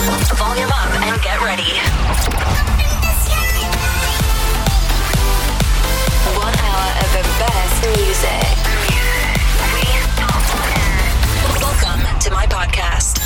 Volume up and get ready. One hour of the best music. Welcome to my podcast.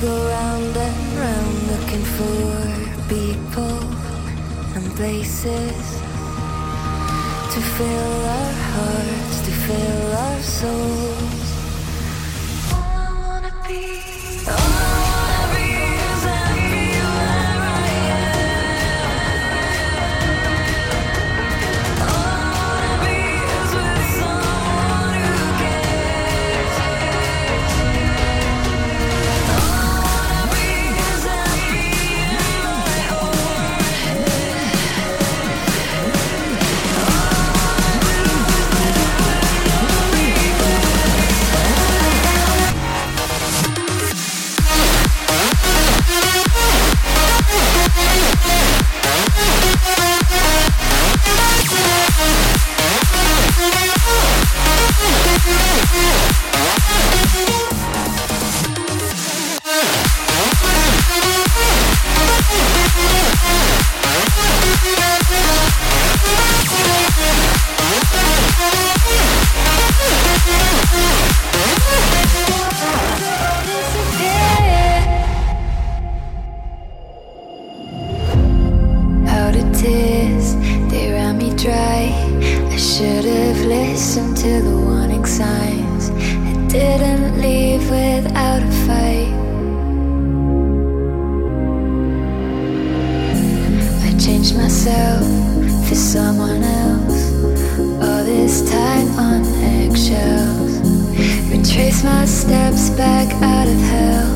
go round and round looking for people and places to fill our hearts, to fill our souls. Yeah. steps back out of hell.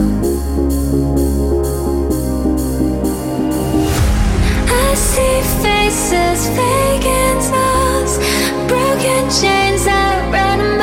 I see faces, vacant souls, broken chains that ran.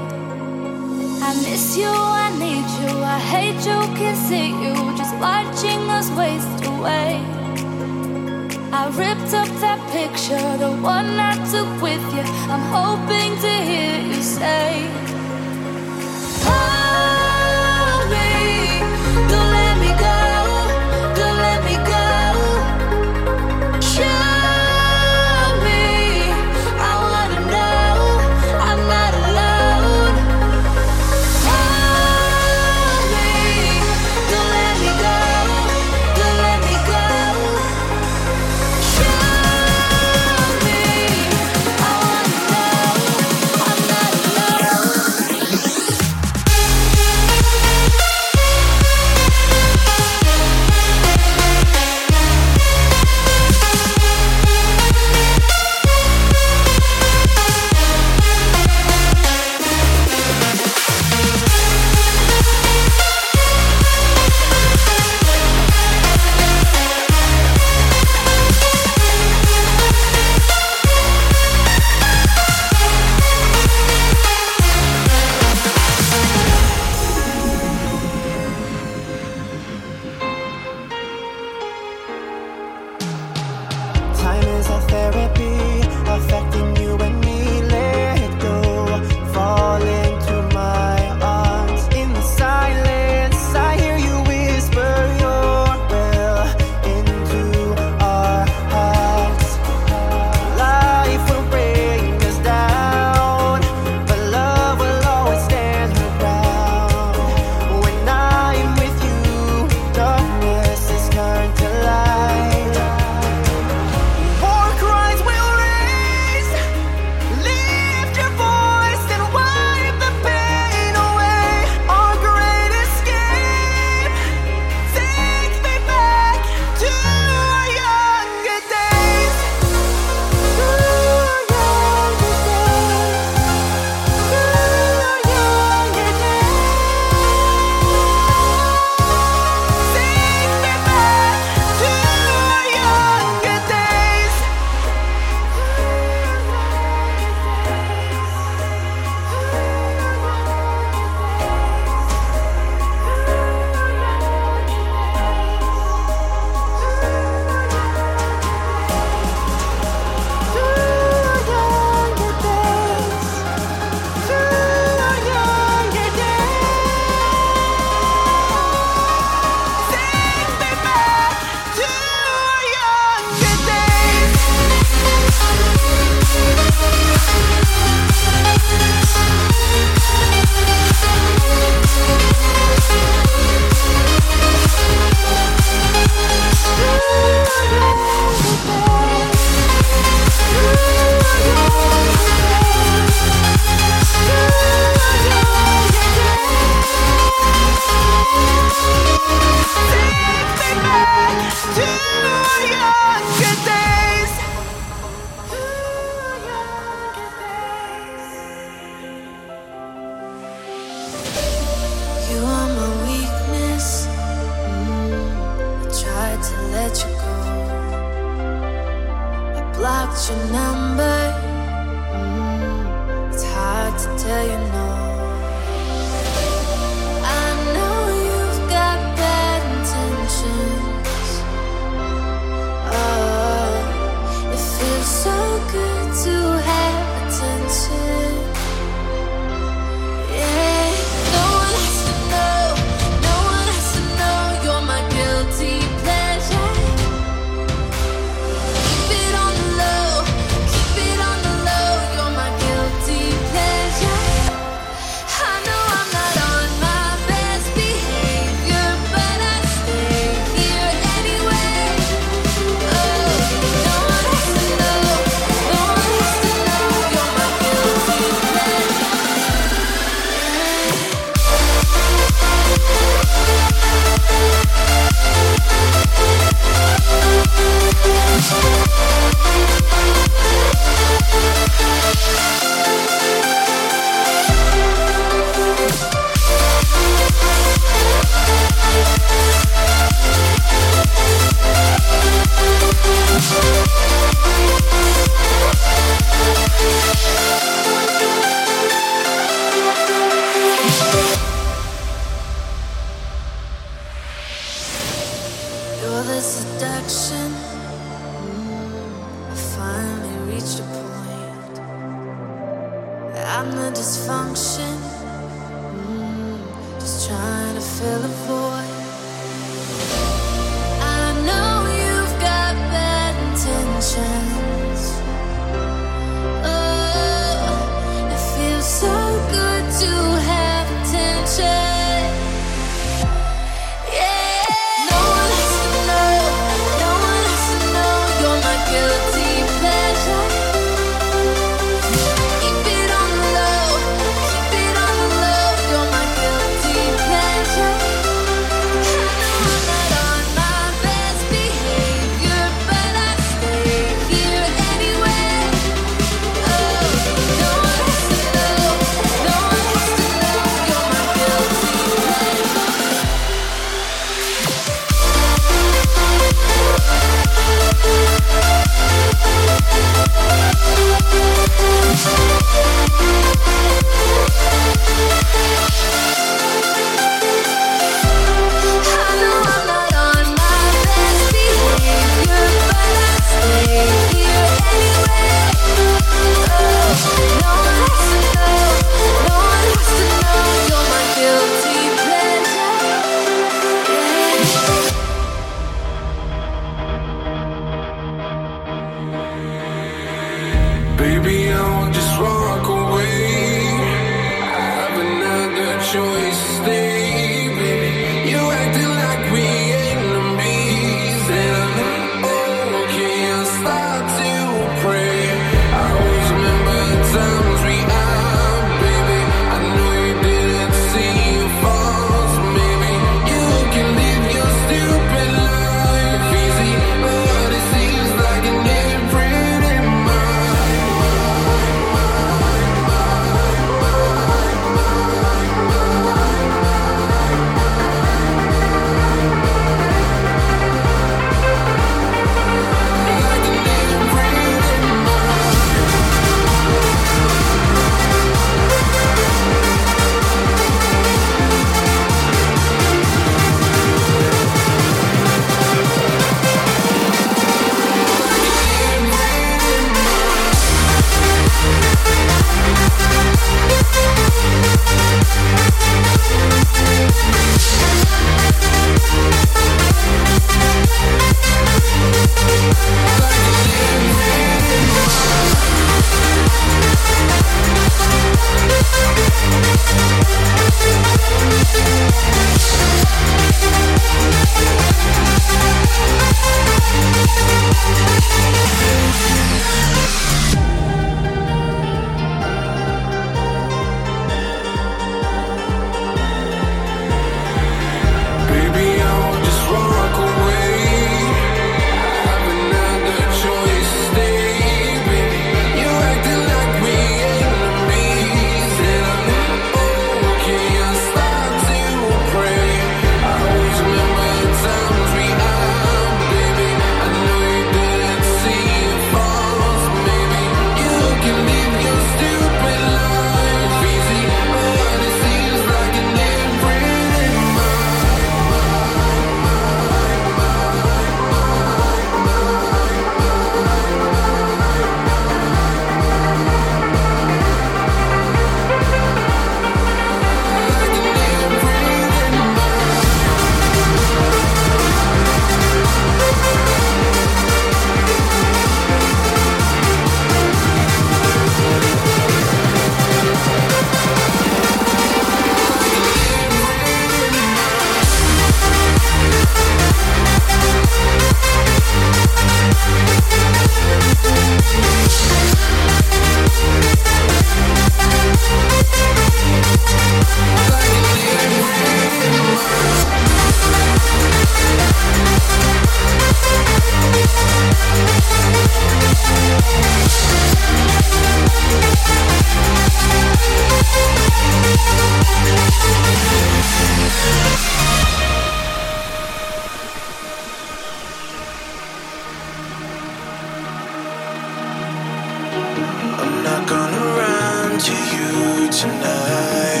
Tonight.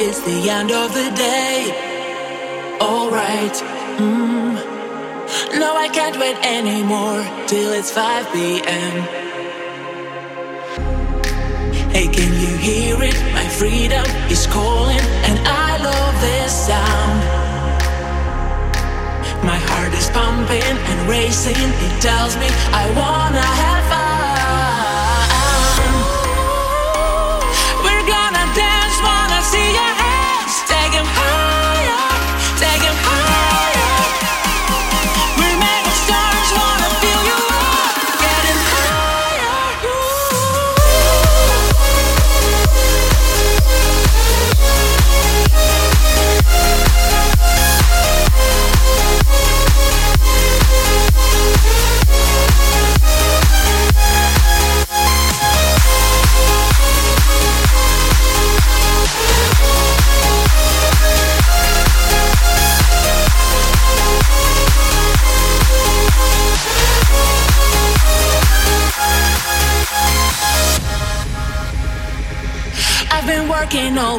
It's the end of the day. Alright. Mm. No, I can't wait anymore till it's 5 p.m. Hey, can you hear it? My freedom is calling, and I love this sound. My heart is pumping and racing. It tells me I wanna have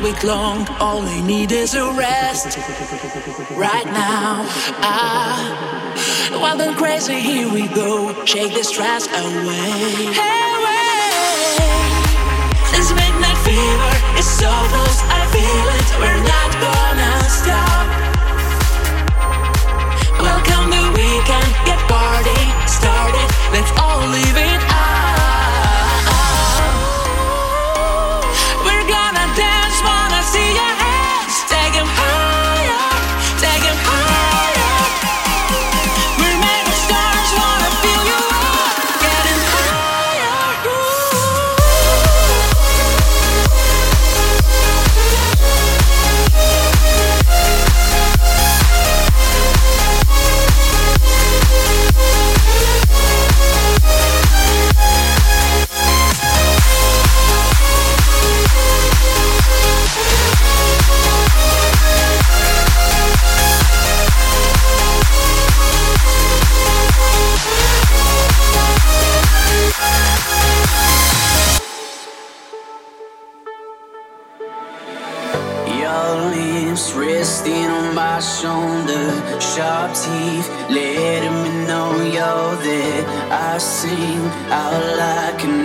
week long. All I need is a rest. Right now, ah, wild and crazy. Here we go. Shake the stress away. Hey. This midnight fever is so close. I feel it. We're not gonna stop. Welcome the weekend. Get party started. Let's all leave it sing out like an